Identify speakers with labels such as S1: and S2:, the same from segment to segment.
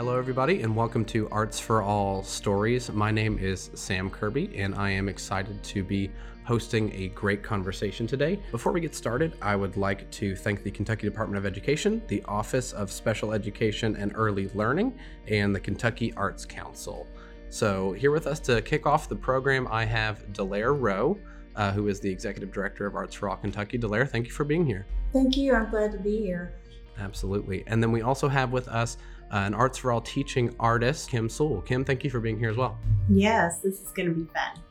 S1: Hello, everybody, and welcome to Arts for All Stories. My name is Sam Kirby, and I am excited to be hosting a great conversation today. Before we get started, I would like to thank the Kentucky Department of Education, the Office of Special Education and Early Learning, and the Kentucky Arts Council. So, here with us to kick off the program, I have Delaire Rowe, uh, who is the Executive Director of Arts for All Kentucky. Delaire, thank you for being here.
S2: Thank you. I'm glad to be here.
S1: Absolutely. And then we also have with us uh, an Arts for All teaching artist, Kim Sewell. Kim, thank you for being here as well.
S3: Yes, this is going to be fun.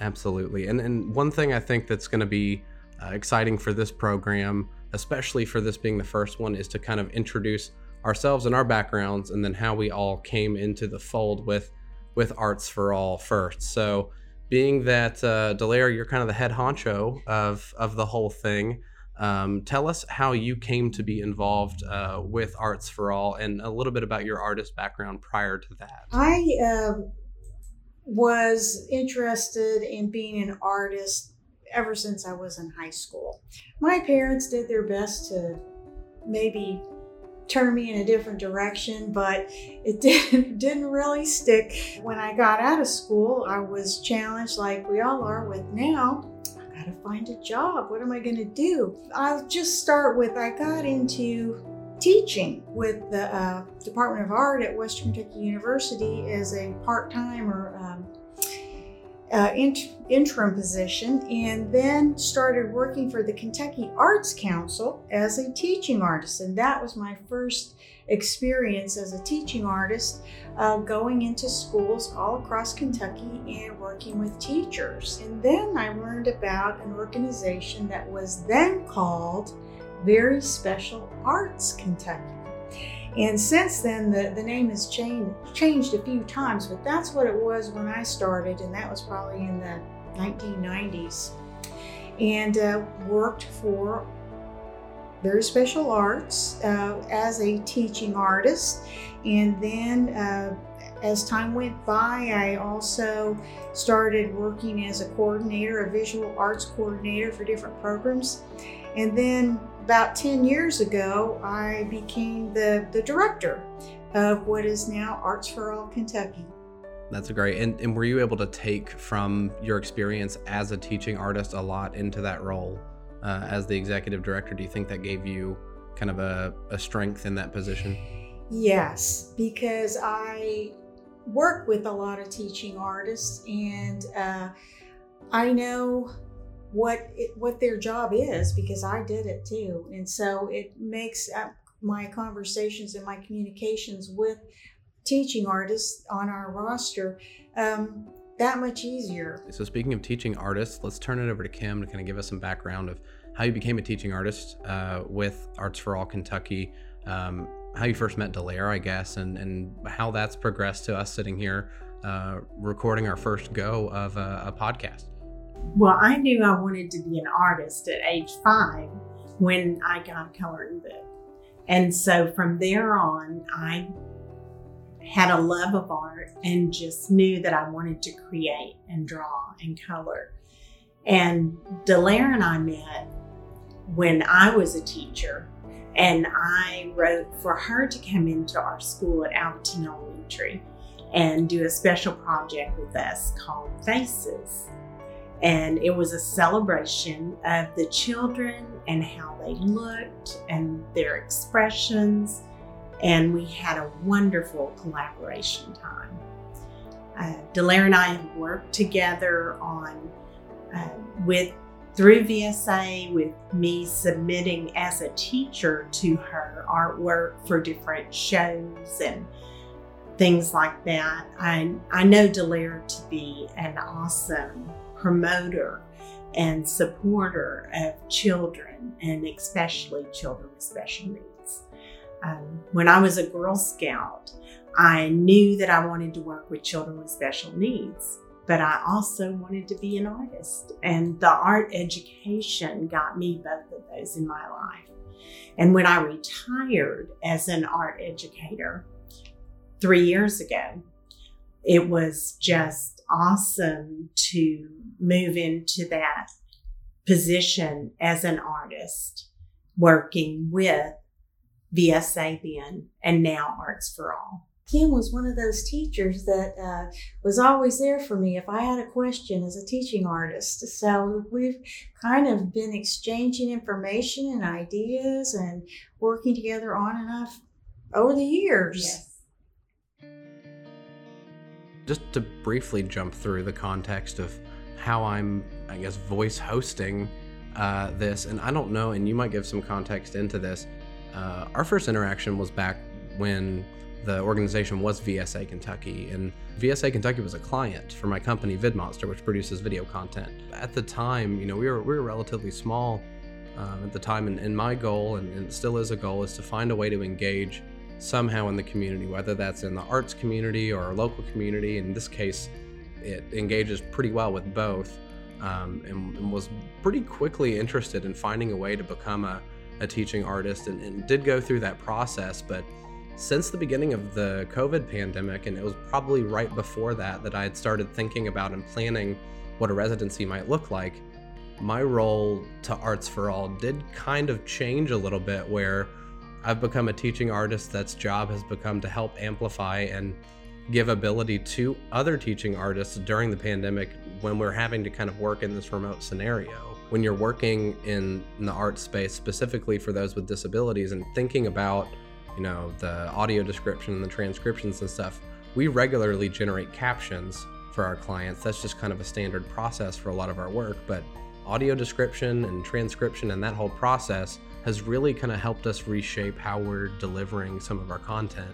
S1: Absolutely. And, and one thing I think that's going to be uh, exciting for this program, especially for this being the first one, is to kind of introduce ourselves and our backgrounds and then how we all came into the fold with with Arts for All first. So, being that uh, Delaire, you're kind of the head honcho of of the whole thing. Um, tell us how you came to be involved uh, with Arts for All and a little bit about your artist background prior to that.
S2: I uh, was interested in being an artist ever since I was in high school. My parents did their best to maybe turn me in a different direction, but it didn't didn't really stick. When I got out of school, I was challenged like we all are with now to find a job. What am I going to do? I'll just start with I got into teaching with the uh, Department of Art at Western Kentucky University as a part time or uh, interim position, and then started working for the Kentucky Arts Council as a teaching artist. And that was my first experience as a teaching artist, uh, going into schools all across Kentucky and working with teachers. And then I learned about an organization that was then called Very Special Arts Kentucky. And since then, the, the name has changed, changed a few times, but that's what it was when I started, and that was probably in the 1990s. And uh, worked for very special arts uh, as a teaching artist. And then uh, as time went by, I also started working as a coordinator, a visual arts coordinator for different programs. And then about 10 years ago, I became the, the director of what is now Arts for All Kentucky.
S1: That's great. And, and were you able to take from your experience as a teaching artist a lot into that role? uh, as the executive director, do you think that gave you kind of a, a strength in that position?
S2: Yes, because I work with a lot of teaching artists and uh, I know what it, what their job is because I did it too, and so it makes uh, my conversations and my communications with teaching artists on our roster um, that much easier.
S1: So, speaking of teaching artists, let's turn it over to Kim to kind of give us some background of how you became a teaching artist uh, with Arts for All Kentucky, um, how you first met Delaire, I guess, and, and how that's progressed to us sitting here uh, recording our first go of a, a podcast.
S3: Well, I knew I wanted to be an artist at age five when I got a coloring book. And so from there on, I had a love of art and just knew that I wanted to create and draw and color. And Delaire and I met when I was a teacher, and I wrote for her to come into our school at Alberton Elementary and do a special project with us called Faces. And it was a celebration of the children and how they looked and their expressions and we had a wonderful collaboration time. Uh, Delaire and I have worked together on uh, with through VSA with me submitting as a teacher to her artwork for different shows and things like that. I, I know Delaire to be an awesome promoter and supporter of children and especially children with special needs. Um, when I was a Girl Scout, I knew that I wanted to work with children with special needs, but I also wanted to be an artist. And the art education got me both of those in my life. And when I retired as an art educator three years ago, it was just awesome to move into that position as an artist, working with VSA then, and now Arts for All.
S2: Kim was one of those teachers that uh, was always there for me if I had a question as a teaching artist. So we've kind of been exchanging information and ideas and working together on and off over the years.
S3: Yes.
S1: Just to briefly jump through the context of how I'm, I guess, voice hosting uh, this, and I don't know, and you might give some context into this. Uh, our first interaction was back when the organization was VSA Kentucky, and VSA Kentucky was a client for my company VidMonster, which produces video content. At the time, you know, we were we were relatively small um, at the time, and, and my goal, and, and still is a goal, is to find a way to engage somehow in the community, whether that's in the arts community or our local community. In this case, it engages pretty well with both, um, and, and, was pretty quickly interested in finding a way to become a, a teaching artist, and, and did go through that process, but since the beginning of the COVID pandemic, and it was probably right before that that I had started thinking about and planning what a residency might look like, my role to Arts for All did kind of change a little bit where I've become a teaching artist that's job has become to help amplify and give ability to other teaching artists during the pandemic when we're having to kind of work in this remote scenario. When you're working in, in the art space, specifically for those with disabilities, and thinking about you know, the audio description and the transcriptions and stuff, we regularly generate captions for our clients. That's just kind of a standard process for a lot of our work. But audio description and transcription and that whole process has really kind of helped us reshape how we're delivering some of our content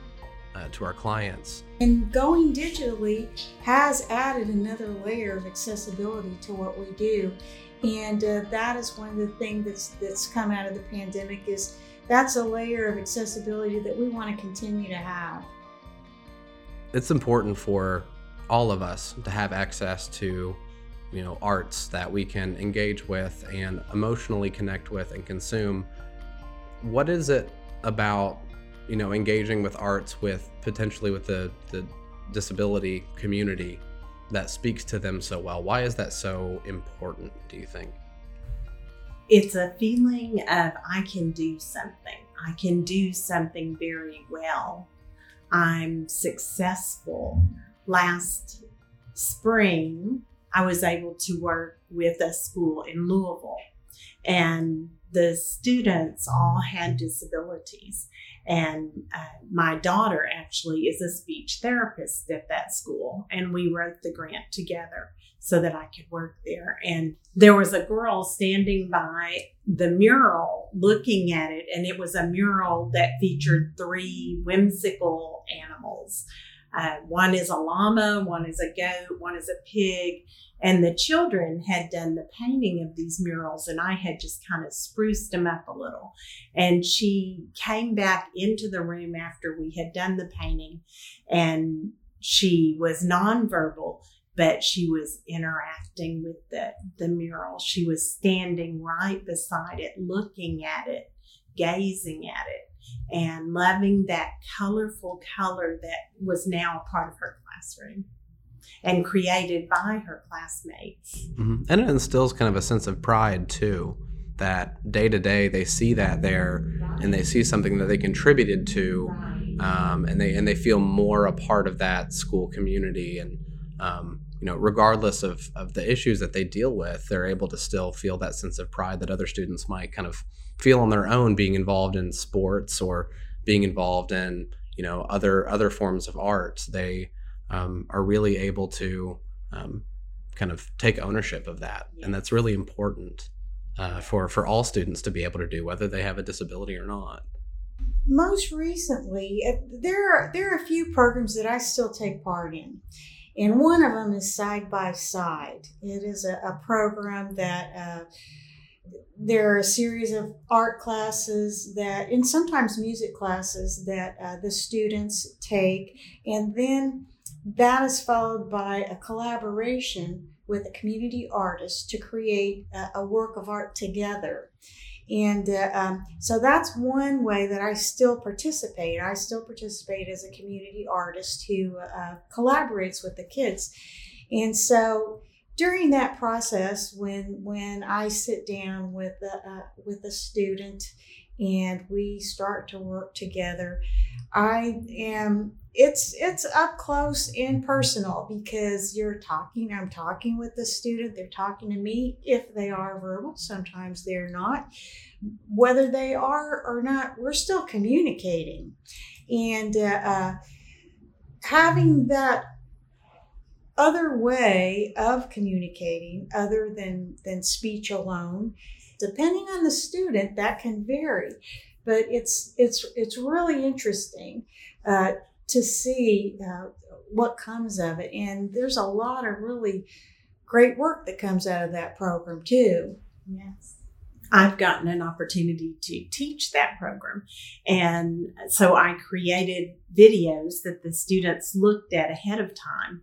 S1: uh, to our clients.
S2: And going digitally has added another layer of accessibility to what we do. And uh, that is one of the things that's that's come out of the pandemic is that's a layer of accessibility that we want to continue to have.
S1: It's important for all of us to have access to you know arts that we can engage with and emotionally connect with and consume what is it about you know engaging with arts with potentially with the the disability community that speaks to them so well why is that so important do you think
S3: it's a feeling of I can do something. I can do something very well. I'm successful. Last spring, I was able to work with a school in Louisville, and the students all had disabilities. And uh, my daughter actually is a speech therapist at that school, and we wrote the grant together so that I could work there. And there was a girl standing by the mural looking at it, and it was a mural that featured three whimsical animals. Uh, one is a llama, one is a goat, one is a pig. And the children had done the painting of these murals, and I had just kind of spruced them up a little. And she came back into the room after we had done the painting, and she was nonverbal, but she was interacting with the, the mural. She was standing right beside it, looking at it, gazing at it, and loving that colorful color that was now a part of her classroom and created by her classmates.
S1: Mm-hmm. And it instills kind of a sense of pride too. That day to day they see that there, and they see something that they contributed to, um, and they and they feel more a part of that school community and um, you know, regardless of, of the issues that they deal with, they're able to still feel that sense of pride that other students might kind of feel on their own being involved in sports or being involved in, you know, other other forms of art. They um, are really able to um, kind of take ownership of that, and that's really important uh, for for all students to be able to do, whether they have a disability or not.
S2: Most recently, there are, there are a few programs that I still take part in. And one of them is Side by Side. It is a, a program that uh, there are a series of art classes that, and sometimes music classes that uh, the students take. And then that is followed by a collaboration with a community artist to create a, a work of art together. And uh, um, so that's one way that I still participate. I still participate as a community artist who uh, collaborates with the kids. And so during that process, when when I sit down with a, uh, with a student and we start to work together, I am it's it's up close and personal because you're talking i'm talking with the student they're talking to me if they are verbal sometimes they're not. Whether they are or not we're still communicating. And uh, uh, having that other way of communicating other than than speech alone depending on the student that can vary but it's it's it's really interesting uh, to see uh, what comes of it. And there's a lot of really great work that comes out of that program, too.
S3: Yes. I've gotten an opportunity to teach that program. And so I created videos that the students looked at ahead of time.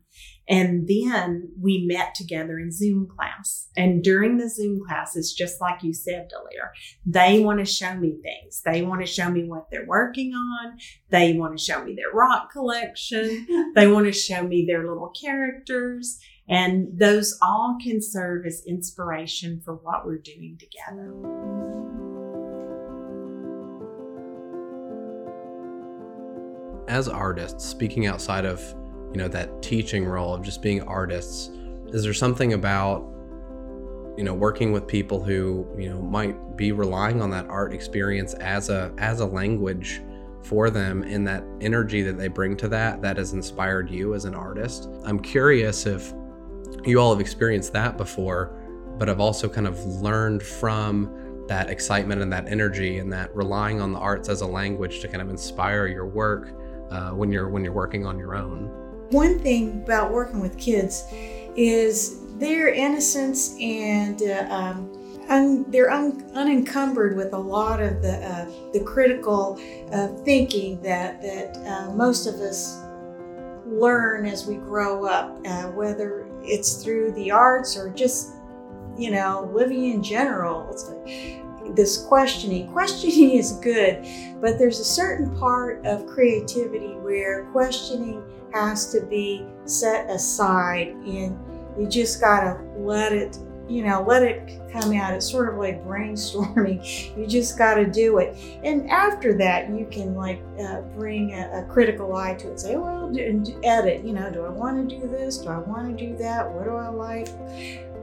S3: And then we met together in Zoom class. And during the Zoom class, it's just like you said, Delaire. They want to show me things. They want to show me what they're working on. They want to show me their rock collection. they want to show me their little characters. And those all can serve as inspiration for what we're doing together.
S1: As artists, speaking outside of, you know, that teaching role of just being artists, is there something about you know working with people who you know might be relying on that art experience as a as a language for them and that energy that they bring to that that has inspired you as an artist i'm curious if you all have experienced that before, but I've also kind of learned from that excitement and that energy and that relying on the arts as a language to kind of inspire your work uh, when you're when you're working on your own.
S2: One thing about working with kids is their innocence and uh, um, un, they're un, unencumbered with a lot of the uh, the critical uh, thinking that that uh, most of us learn as we grow up, uh, whether it's through the arts or just, you know, living in general. It's like this questioning. Questioning is good, but there's a certain part of creativity where questioning has to be set aside and you just gotta let it you know, let it come out. It's sort of like brainstorming. You just got to do it. And after that, you can like uh, bring a, a, critical eye to it. Say, well, do, edit. You know, do I want to do this? Do I want to do that? What do I like?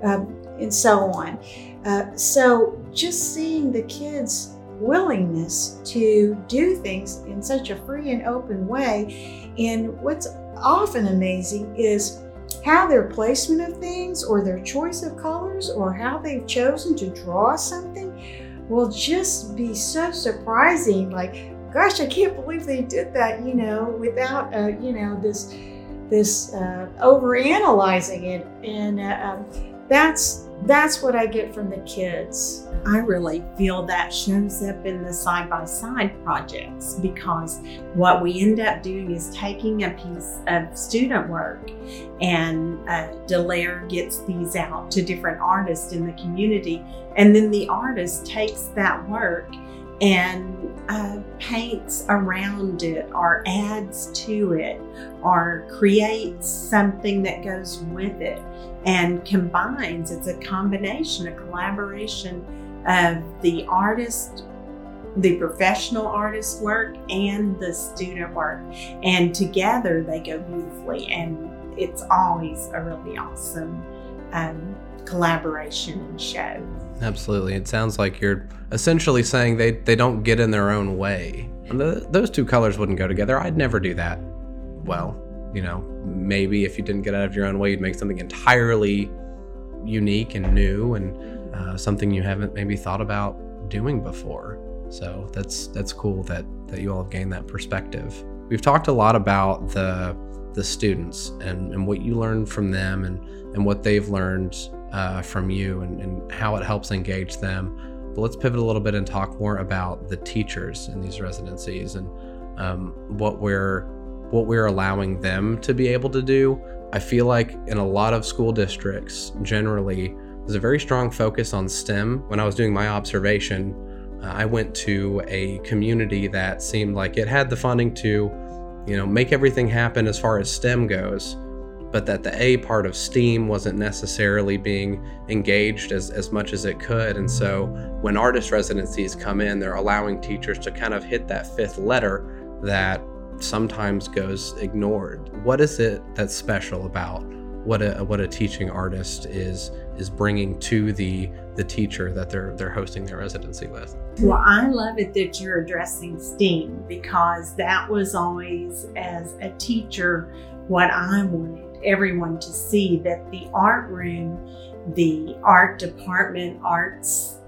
S2: Um, and so on. Uh, so just seeing the kids' willingness to do things in such a free and open way. And what's often amazing is how their placement of things or their choice of colors or how they've chosen to draw something will just be so surprising. Like, gosh, I can't believe they did that, you know, without, uh, you know, this this uh, over analyzing it. And uh, um, that's that's what I get from the kids.
S3: I really feel that shows up in the side by side projects because what we end up doing is taking a piece of student work and uh, Delaire gets these out to different artists in the community. And then the artist takes that work and uh, paints around it or adds to it or creates something that goes with it and combines. It's a combination, a collaboration of the artist, the professional artist work, and the student work. And together they go beautifully. And it's always a really awesome um, collaboration and show.
S1: Absolutely. It sounds like you're essentially saying they, they don't get in their own way. The, those two colors wouldn't go together. I'd never do that. Well, you know, maybe if you didn't get out of your own way, you'd make something entirely unique and new and uh, something you haven't maybe thought about doing before. So that's that's cool that that you all have gained that perspective. We've talked a lot about the the students and, and what you learned from them and, and what they've learned uh, from you and, and how it helps engage them. But let's pivot a little bit and talk more about the teachers in these residencies and um, what we're what we're allowing them to be able to do. I feel like in a lot of school districts, generally, there's a very strong focus on STEM. When I was doing my observation, uh, I went to a community that seemed like it had the funding to, you know, make everything happen as far as STEM goes, but that the A part of STEAM wasn't necessarily being engaged as, as much as it could. And so when artist residencies come in, they're allowing teachers to kind of hit that fifth letter that sometimes goes ignored. What is it that's special about what a what a teaching artist is is bringing to the the teacher that they're they're hosting their residency with?
S3: Well, I love it that you're addressing STEAM because that was always as a teacher what I wanted everyone to see that the art room, the art department, arts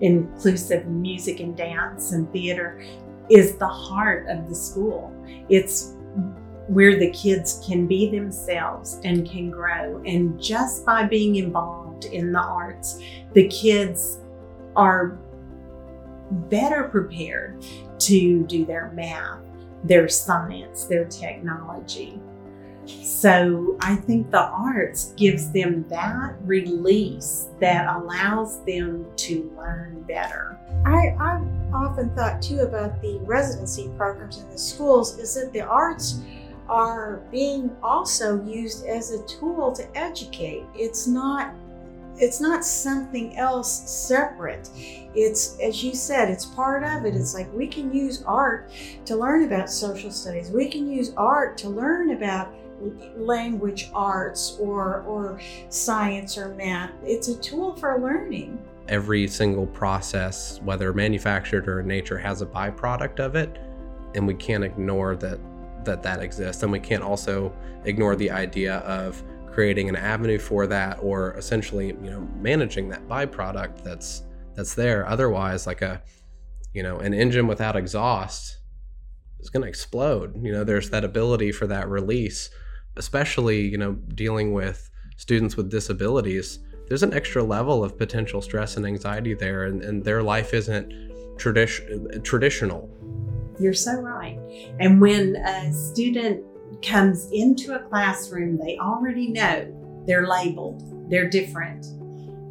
S3: inclusive music and dance and theater is the heart of the school. It's where the kids can be themselves and can grow. And just by being involved in the arts, the kids are better prepared to do their math, their science, their technology. So I think the arts gives them that release that allows them to learn better.
S2: I, I've often thought too about the residency programs in the schools is that the arts are being also used as a tool to educate. It's not it's not something else separate. It's, as you said, it's part of it. It's like we can use art to learn about social studies. We can use art to learn about language arts or or science or math. It's a tool for learning.
S1: Every single process, whether manufactured or in nature, has a byproduct of it, and we can't ignore that that that exists. And we can't also ignore the idea of creating an avenue for that, or essentially, you know, managing that byproduct that's that's there. Otherwise, like a you know an engine without exhaust is going to explode. You know, there's that ability for that release especially you know dealing with students with disabilities there's an extra level of potential stress and anxiety there and, and their life isn't tradi- traditional
S3: you're so right and when a student comes into a classroom they already know they're labeled they're different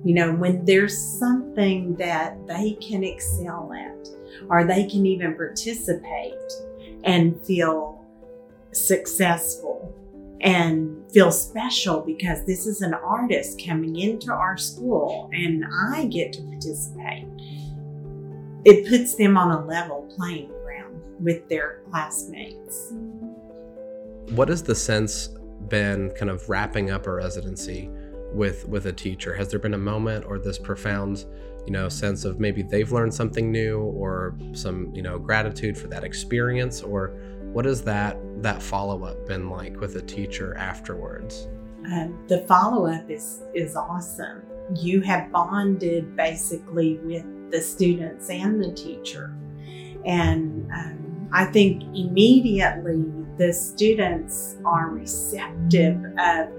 S3: you know when there's something that they can excel at or they can even participate and feel successful and feel special because this is an artist coming into our school and I get to participate. It puts them on a level playing ground with their classmates.
S1: What has the sense been kind of wrapping up a residency with with a teacher? Has there been a moment or this profound, you know, sense of maybe they've learned something new or some, you know, gratitude for that experience or what has that that follow up been like with a teacher afterwards?
S3: Um, the follow up is is awesome. You have bonded basically with the students and the teacher, and um, I think immediately the students are receptive of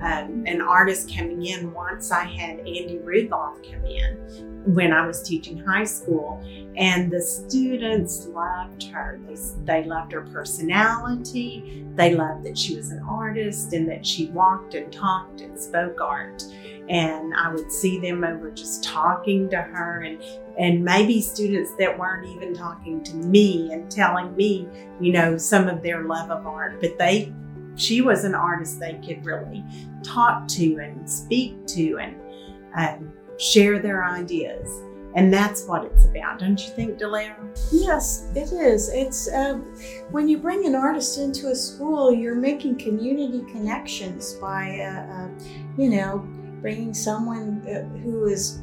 S3: um, an artist coming in. Once I had Andy Rudolph come in when I was teaching high school, and the students loved her. They, they loved her personality. They loved that she was an artist and that she walked and talked and spoke art. And I would see them over just talking to her and and maybe students that weren't even talking to me and telling me, you know, some of their love of art, but they she was an artist they could really talk to and speak to and um, share their ideas. And that's what it's about, don't you think, Delaire?
S2: Yes, it is. It's uh, when you bring an artist into a school, you're making community connections by, uh, uh, you know, bringing someone uh, who is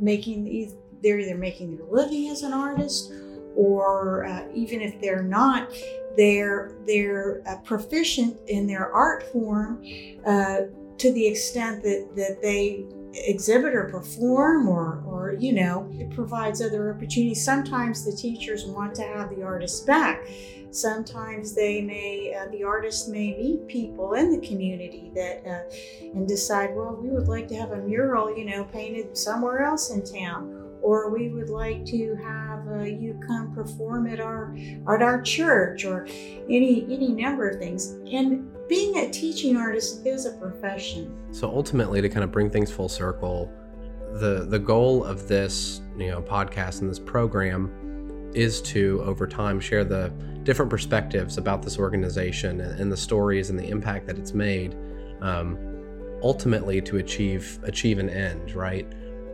S2: making they're either making their living as an artist, or uh, even if they're not, they're they're uh, proficient in their art form to the extent that that they exhibit or perform or or you know it provides other opportunities. Sometimes the teachers want to have the artists back. Sometimes they may uh, the artist may meet people in the community that uh, and decide well we would like to have a mural you know painted somewhere else in town. Or we would like to have uh, you come perform at our at our church or any any number of things. And being a teaching artist is a profession.
S1: So ultimately, to kind of bring things full circle, the the goal of this you know podcast and this program is to over time share the different perspectives about this organization and, and the stories and the impact that it's made. Um, ultimately, to achieve achieve an end, right?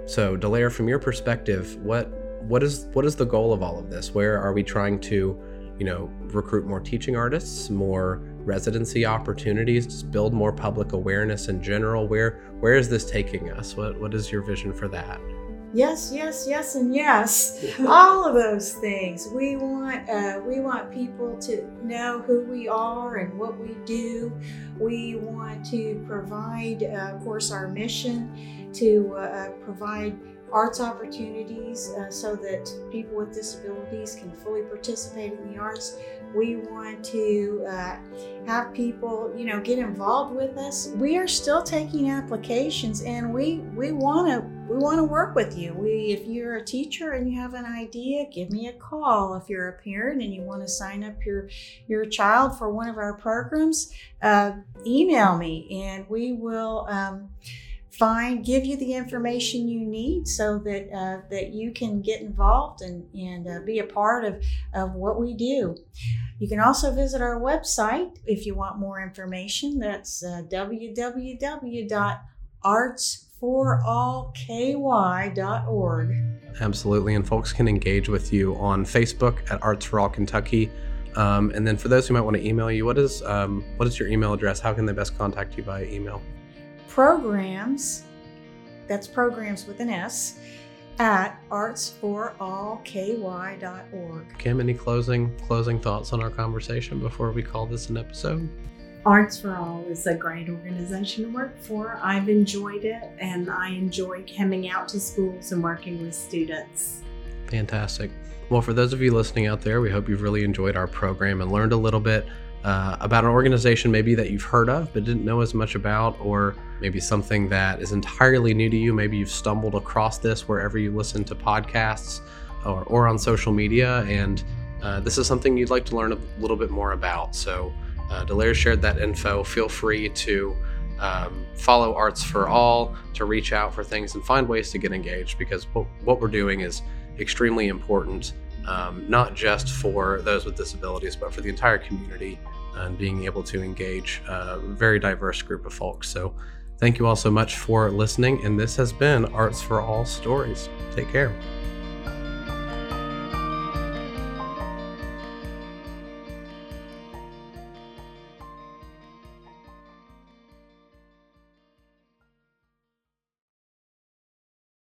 S1: So, Delaire, from your perspective, what what is what is the goal of all of this? Where are we trying to you know, recruit more teaching artists, more residency opportunities, just build more public awareness in general? Where where is this taking us? What what is your vision for that?
S2: Yes, yes, yes, and yes. All of those things. We want uh, we want people to know who we are and what we do. We want to provide, uh, of course, our mission to uh, provide arts opportunities uh, so that people with disabilities can fully participate in the arts. We want to uh, have people, you know, get involved with us. We are still taking applications, and we we want to we want to work with you. We, if you're a teacher and you have an idea, give me a call. If you're a parent and you want to sign up your your child for one of our programs, uh, email me, and we will. Um, find give you the information you need so that uh, that you can get involved and and uh, be a part of of what we do. You can also visit our website if you want more information. That's uh, www.artsforallky.org
S1: absolutely and folks can engage with you on facebook at arts for all kentucky. Um, and then for those who might want to email you what is um, what is your email address? How can they best contact you by email
S2: programs, that's programs with an S, at artsforallky.org.
S1: Kim, any closing closing thoughts on our conversation before we call this an episode?
S3: Arts for All is a great organization to work for. I've enjoyed it and I enjoy coming out to schools and working with students.
S1: Fantastic. Well, for those of you listening out there, we hope you've really enjoyed our program and learned a little bit uh, about an organization maybe that you've heard of but didn't know as much about, or maybe something that is entirely new to you. Maybe you've stumbled across this wherever you listen to podcasts or, or on social media, and uh, this is something you'd like to learn a little bit more about. So, uh, Delaire shared that info. Feel free to um, follow Arts for All to reach out for things and find ways to get engaged because what, what we're doing is extremely important, um, not just for those with disabilities, but for the entire community and being able to engage a very diverse group of folks. So, thank you all so much for listening. And this has been Arts for All Stories. Take care.